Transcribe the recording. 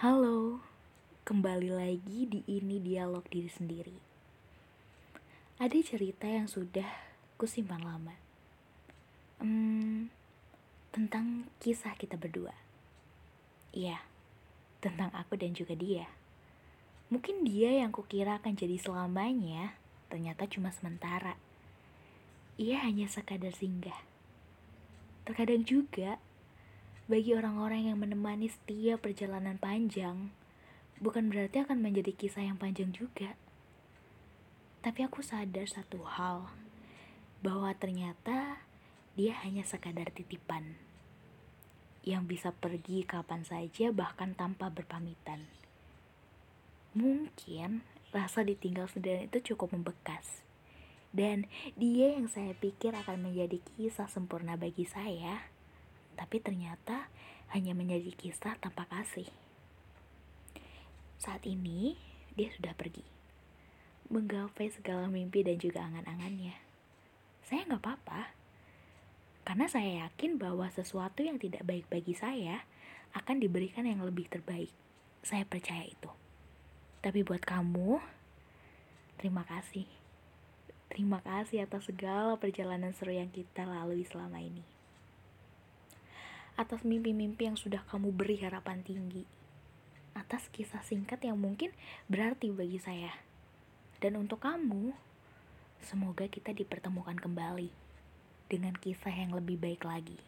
Halo, kembali lagi di ini dialog diri sendiri. Ada cerita yang sudah kusimpan lama. Hmm, tentang kisah kita berdua. Iya, tentang aku dan juga dia. Mungkin dia yang kukira akan jadi selamanya, ternyata cuma sementara. Ia hanya sekadar singgah. Terkadang juga bagi orang-orang yang menemani setiap perjalanan panjang, bukan berarti akan menjadi kisah yang panjang juga. Tapi aku sadar satu hal, bahwa ternyata dia hanya sekadar titipan yang bisa pergi kapan saja bahkan tanpa berpamitan. Mungkin rasa ditinggal sendirian itu cukup membekas. Dan dia yang saya pikir akan menjadi kisah sempurna bagi saya, tapi ternyata hanya menjadi kisah tanpa kasih. Saat ini, dia sudah pergi, menggapai segala mimpi dan juga angan-angannya. Saya nggak apa-apa, karena saya yakin bahwa sesuatu yang tidak baik bagi saya akan diberikan yang lebih terbaik. Saya percaya itu. Tapi buat kamu, terima kasih. Terima kasih atas segala perjalanan seru yang kita lalui selama ini atas mimpi-mimpi yang sudah kamu beri harapan tinggi, atas kisah singkat yang mungkin berarti bagi saya. Dan untuk kamu, semoga kita dipertemukan kembali dengan kisah yang lebih baik lagi.